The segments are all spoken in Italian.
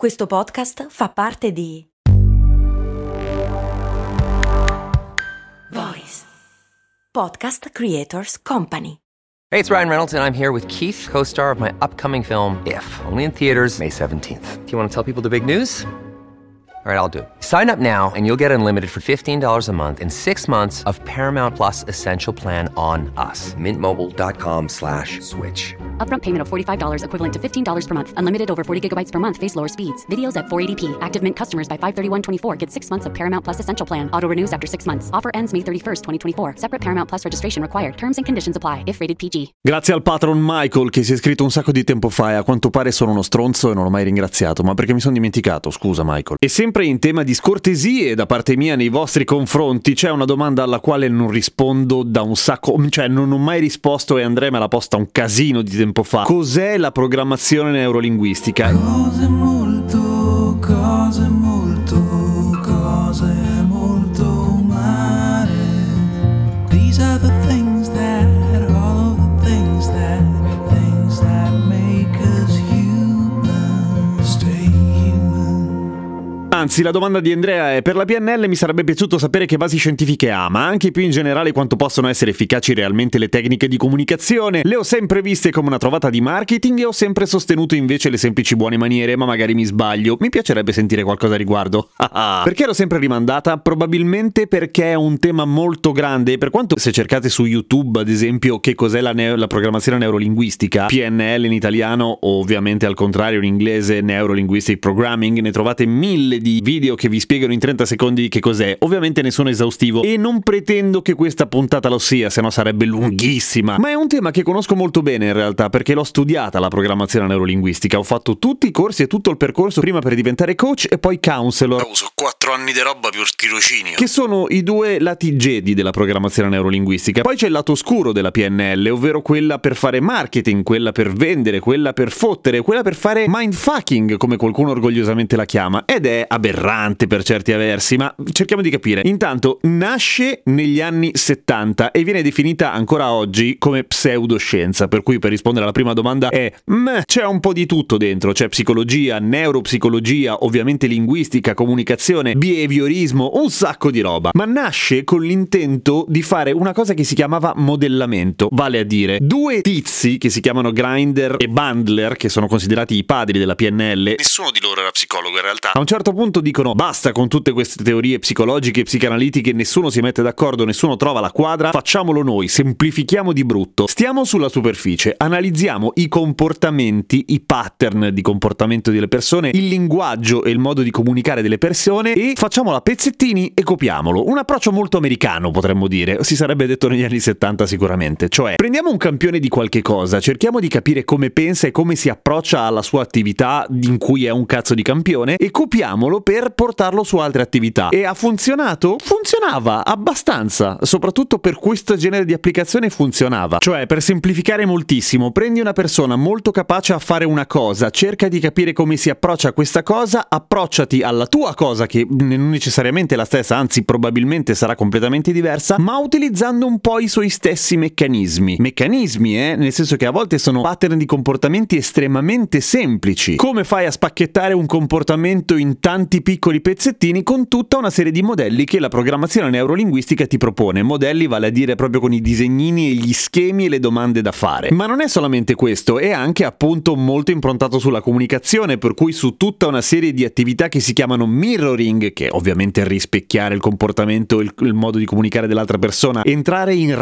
Questo podcast fa parte di Voice Podcast Creators Company. Hey, it's Ryan Reynolds, and I'm here with Keith, co star of my upcoming film, If, only in theaters, May 17th. Do you want to tell people the big news? All right, I'll do it. Sign up now and you'll get unlimited for $15 a month and six months of Paramount Plus Essential Plan on us. Mintmobile.com slash switch. Upfront payment of $45 equivalent to $15 per month. Unlimited over 40 gigabytes per month. Face lower speeds. Videos at 480p. Active Mint customers by 531.24 get six months of Paramount Plus Essential Plan. Auto renews after six months. Offer ends May 31st, 2024. Separate Paramount Plus registration required. Terms and conditions apply if rated PG. Grazie al patron Michael che si è iscritto un sacco di tempo fa e a quanto pare sono uno stronzo e non l'ho mai ringraziato, ma perché mi sono dimenticato, scusa Michael. E sempre in tema di scortesie da parte mia nei vostri confronti, c'è una domanda alla quale non rispondo da un sacco, cioè non ho mai risposto e Andrea me l'ha posta un casino di tempo fa. Cos'è la programmazione neurolinguistica? Cose Anzi, la domanda di Andrea è: per la PNL mi sarebbe piaciuto sapere che basi scientifiche ha, ma anche più in generale quanto possono essere efficaci realmente le tecniche di comunicazione. Le ho sempre viste come una trovata di marketing e ho sempre sostenuto invece le semplici buone maniere, ma magari mi sbaglio. Mi piacerebbe sentire qualcosa a riguardo. perché l'ho sempre rimandata? Probabilmente perché è un tema molto grande. Per quanto se cercate su YouTube, ad esempio, che cos'è la, neo- la programmazione neurolinguistica, PNL in italiano, o ovviamente al contrario in inglese Neurolinguistic Programming, ne trovate mille di video che vi spiegano in 30 secondi che cos'è. Ovviamente nessuno esaustivo e non pretendo che questa puntata lo sia, se no sarebbe lunghissima. Ma è un tema che conosco molto bene in realtà perché l'ho studiata la programmazione neurolinguistica. Ho fatto tutti i corsi e tutto il percorso prima per diventare coach e poi counselor. Uso 4 anni di roba più il tirocinio. Che sono i due lati jedi della programmazione neurolinguistica. Poi c'è il lato oscuro della PNL, ovvero quella per fare marketing, quella per vendere, quella per fottere, quella per fare mindfucking, come qualcuno orgogliosamente la chiama. Ed è aberrante per certi versi, ma cerchiamo di capire. Intanto, nasce negli anni 70 e viene definita ancora oggi come pseudoscienza, per cui per rispondere alla prima domanda è "Meh, c'è un po' di tutto dentro, c'è psicologia, neuropsicologia, ovviamente linguistica, comunicazione, behaviorismo, un sacco di roba. Ma nasce con l'intento di fare una cosa che si chiamava modellamento, vale a dire due tizi che si chiamano Grinder e Bandler, che sono considerati i padri della PNL, Nessuno di loro era psicologo in realtà. a un certo punto dicono basta con tutte queste teorie psicologiche e psicanalitiche, nessuno si mette d'accordo, nessuno trova la quadra, facciamolo noi, semplifichiamo di brutto. Stiamo sulla superficie, analizziamo i comportamenti, i pattern di comportamento delle persone, il linguaggio e il modo di comunicare delle persone e facciamolo a pezzettini e copiamolo. Un approccio molto americano potremmo dire, si sarebbe detto negli anni 70 sicuramente, cioè prendiamo un campione di qualche cosa, cerchiamo di capire come pensa e come si approccia alla sua attività in cui è un cazzo di campione e copiamolo per portarlo su altre attività. E ha funzionato? Funzionava abbastanza, soprattutto per questo genere di applicazione funzionava. Cioè, per semplificare moltissimo, prendi una persona molto capace a fare una cosa, cerca di capire come si approccia a questa cosa, approcciati alla tua cosa che non necessariamente è la stessa, anzi probabilmente sarà completamente diversa, ma utilizzando un po' i suoi stessi meccanismi. Meccanismi, eh, nel senso che a volte sono pattern di comportamenti estremamente semplici. Come fai a spacchettare un comportamento in tanti piccoli pezzettini con tutta una serie di modelli che la programmazione neurolinguistica ti propone. Modelli vale a dire proprio con i disegnini e gli schemi e le domande da fare. Ma non è solamente questo, è anche appunto molto improntato sulla comunicazione, per cui su tutta una serie di attività che si chiamano mirroring, che ovviamente è rispecchiare il comportamento, il, il modo di comunicare dell'altra persona, entrare in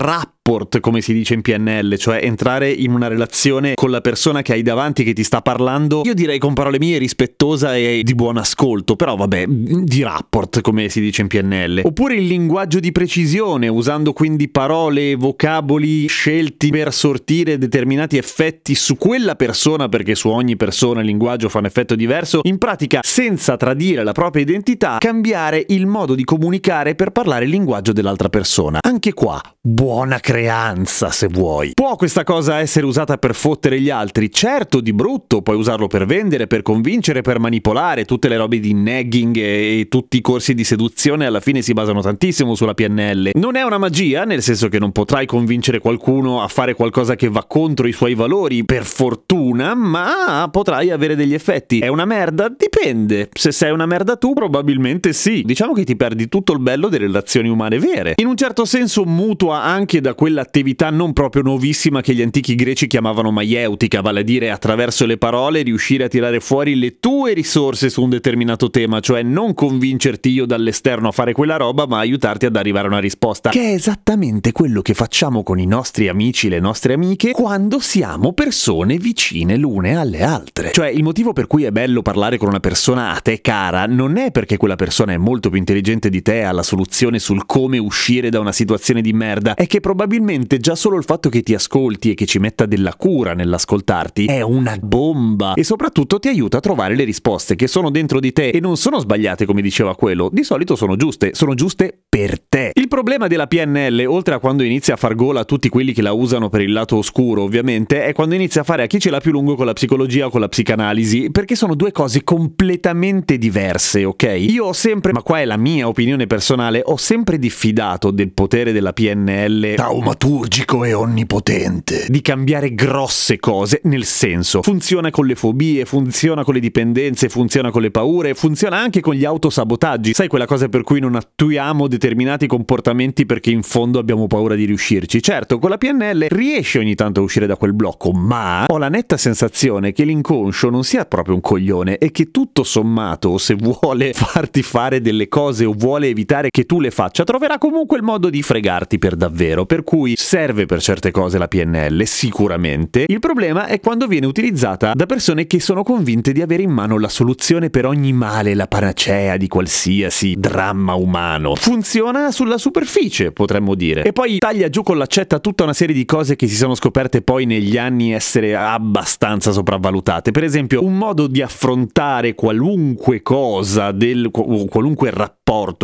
rapport, come si dice in PNL, cioè entrare in una relazione con la persona che hai davanti che ti sta parlando, io direi con parole mie rispettosa e di buon ascolto, però vabbè, di rapport, come si dice in PNL. Oppure il linguaggio di precisione, usando quindi parole e vocaboli scelti per sortire determinati effetti su quella persona, perché su ogni persona il linguaggio fa un effetto diverso, in pratica senza tradire la propria identità, cambiare il modo di comunicare per parlare il linguaggio dell'altra persona. Anche qua, buona creatività creanza, se vuoi. Può questa cosa essere usata per fottere gli altri? Certo, di brutto, puoi usarlo per vendere, per convincere, per manipolare, tutte le robe di nagging e, tutti i corsi di seduzione alla fine si basano tantissimo sulla PNL. Non è una magia, nel senso che non potrai convincere qualcuno a fare qualcosa che va contro i suoi valori, per fortuna, ma potrai avere degli effetti. È una merda? Dipende. Se sei una merda tu, probabilmente sì. Diciamo che ti perdi tutto il bello delle relazioni umane vere. In un certo senso mutua anche da quell'attività non proprio nuovissima che gli antichi greci chiamavano maieutica, vale a dire attraverso le parole riuscire a tirare fuori le tue risorse su un determinato tema, cioè non convincerti io dall'esterno a fare quella roba, ma aiutarti ad arrivare a una risposta, che è esattamente quello che facciamo con i nostri amici, le nostre amiche, quando siamo persone vicine l'une alle altre. Cioè il motivo per cui è bello parlare con una persona a te cara non è perché quella persona è molto più intelligente di te, ha la soluzione sul come uscire da una situazione di merda, è che probabilmente già solo il fatto che ti ascolti e che ci metta della cura nell'ascoltarti è una bomba e soprattutto ti aiuta a trovare le risposte che sono dentro di te e non sono sbagliate come diceva quello, di solito sono giuste, sono giuste per te. Il problema della PNL, oltre a quando inizia a far gola a tutti quelli che la usano per il lato oscuro, ovviamente, è quando inizia a fare a chi ce l'ha più lungo con la psicologia o con la psicanalisi, perché sono due cose completamente diverse, ok? Io ho sempre, ma qua è la mia opinione personale, ho sempre diffidato del potere della PNL taumaturgico e onnipotente di cambiare grosse cose, nel senso, funziona con le fobie, funziona con le dipendenze, funziona con le paure, funziona anche con gli autosabotaggi. Sai quella cosa per cui non attuiamo determinati comportamenti perché in fondo abbiamo paura di riuscirci? Certo, con la PNL riesce ogni tanto a uscire da quel blocco, ma ho la netta sensazione che l'inconscio non sia proprio un coglione e che tutto sommato, se vuole farti fare delle cose o vuole evitare che tu le faccia, troverà comunque il modo di fregarti per davvero. Per cui serve per certe cose la PNL, sicuramente. Il problema è quando viene utilizzata da persone che sono convinte di avere in mano la soluzione per ogni male, la panacea di qualsiasi dramma umano. Funziona sulla superficie, potremmo dire. E poi taglia giù con l'accetta tutta una serie di cose che si sono scoperte poi negli anni essere abbastanza sopravvalutate. Per esempio, un modo di affrontare qualunque cosa, del, qualunque rapporto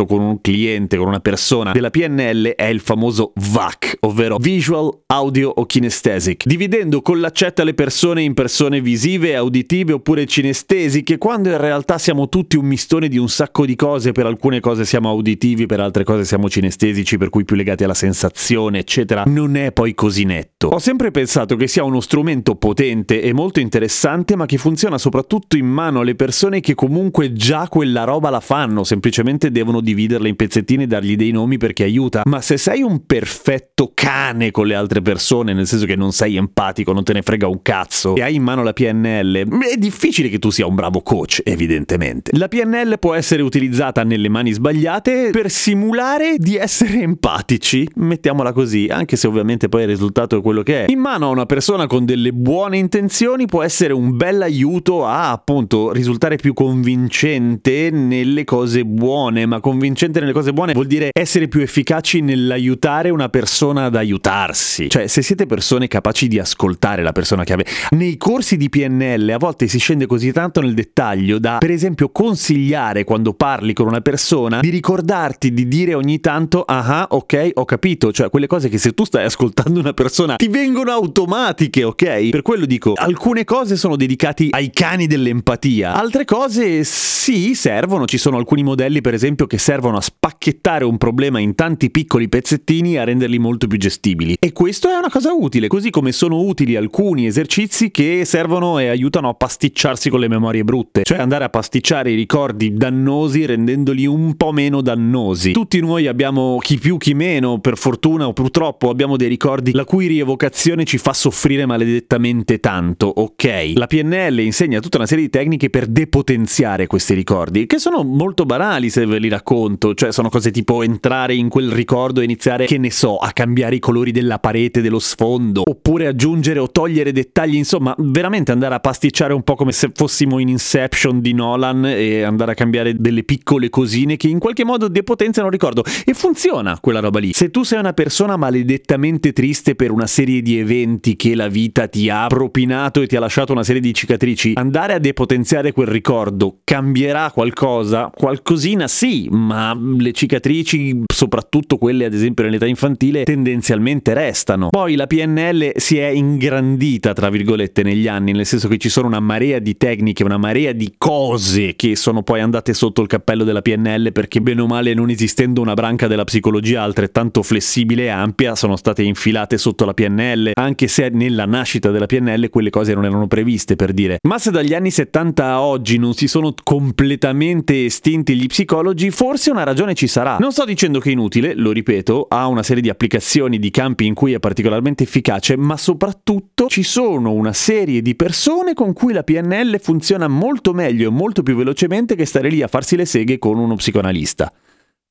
con un cliente, con una persona della PNL è il famoso VAC, ovvero Visual, Audio o Kinesthetic, dividendo con l'accetta le persone in persone visive, auditive oppure cinestesiche, quando in realtà siamo tutti un mistone di un sacco di cose, per alcune cose siamo auditivi, per altre cose siamo cinestesici, per cui più legati alla sensazione, eccetera, non è poi così netto. Ho sempre pensato che sia uno strumento potente e molto interessante, ma che funziona soprattutto in mano alle persone che comunque già quella roba la fanno, semplicemente devono dividerla in pezzettini e dargli dei nomi perché aiuta. Ma se sei un perfetto cane con le altre persone, nel senso che non sei empatico, non te ne frega un cazzo, e hai in mano la PNL, è difficile che tu sia un bravo coach, evidentemente. La PNL può essere utilizzata nelle mani sbagliate per simulare di essere empatici, mettiamola così, anche se ovviamente poi il risultato è quello che è. In mano a una persona con delle buone intenzioni può essere un bel aiuto a appunto risultare più convincente nelle cose buone, ma convincente nelle cose buone vuol dire essere più efficaci nell'aiutare una persona ad aiutarsi. Cioè, se siete persone capaci di ascoltare la persona che avete. Nei corsi di PNL a volte si scende così tanto nel dettaglio da, per esempio, consigliare quando parli con una persona di ricordarti di dire ogni tanto, ah, ok, ho capito. Cioè, quelle cose che se tu stai ascoltando una persona ti vengono automatiche, ok? Per quello dico, alcune cose sono dedicate ai cani dell'empatia, altre cose sì, servono. Ci sono alcuni modelli, per esempio, che servono a spacchettare un problema in tanti piccoli pezzettini e a renderli molto più gestibili. E questo è una cosa utile, così come sono utili alcuni esercizi che servono e aiutano a pasticciarsi con le memorie brutte, cioè andare a pasticciare i ricordi dannosi rendendoli un po' meno dannosi. Tutti noi abbiamo, chi più chi meno, per fortuna o purtroppo, abbiamo dei ricordi la cui rievocazione ci fa soffrire maledettamente tanto, ok? La PNL insegna tutta una serie di tecniche per depotenziare questi ricordi, che sono molto banali se ve li racconto, cioè sono cose tipo entrare in quel ricordo e iniziare, che ne so, a cambiare i colori della parete, dello sfondo, oppure aggiungere o togliere dettagli, insomma, veramente andare a pasticciare un po' come se fossimo in Inception di Nolan e andare a cambiare delle piccole cosine che in qualche modo depotenziano il ricordo. E funziona quella roba lì. Se tu sei una persona maledettamente triste per una serie di eventi che la vita ti ha propinato e ti ha lasciato una serie di cicatrici, andare a depotenziare quel ricordo cambierà qualcosa? Qualcosina sì sì, ma le cicatrici, soprattutto quelle ad esempio nell'età infantile, tendenzialmente restano. Poi la PNL si è ingrandita, tra virgolette, negli anni, nel senso che ci sono una marea di tecniche, una marea di cose che sono poi andate sotto il cappello della PNL perché bene o male non esistendo una branca della psicologia altrettanto flessibile e ampia sono state infilate sotto la PNL, anche se nella nascita della PNL quelle cose non erano previste per dire. Ma se dagli anni 70 a oggi non si sono completamente estinti gli psicologi, forse una ragione ci sarà. Non sto dicendo che è inutile, lo ripeto, ha una serie di applicazioni di campi in cui è particolarmente efficace, ma soprattutto ci sono una serie di persone con cui la PNL funziona molto meglio e molto più velocemente che stare lì a farsi le seghe con uno psicoanalista.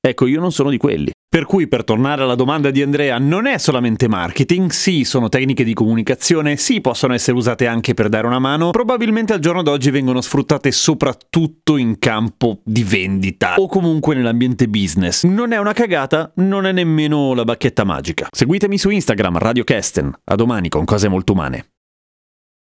Ecco, io non sono di quelli. Per cui, per tornare alla domanda di Andrea, non è solamente marketing, sì, sono tecniche di comunicazione, sì, possono essere usate anche per dare una mano, probabilmente al giorno d'oggi vengono sfruttate soprattutto in campo di vendita o comunque nell'ambiente business. Non è una cagata, non è nemmeno la bacchetta magica. Seguitemi su Instagram, Radio Kesten. A domani con cose molto umane.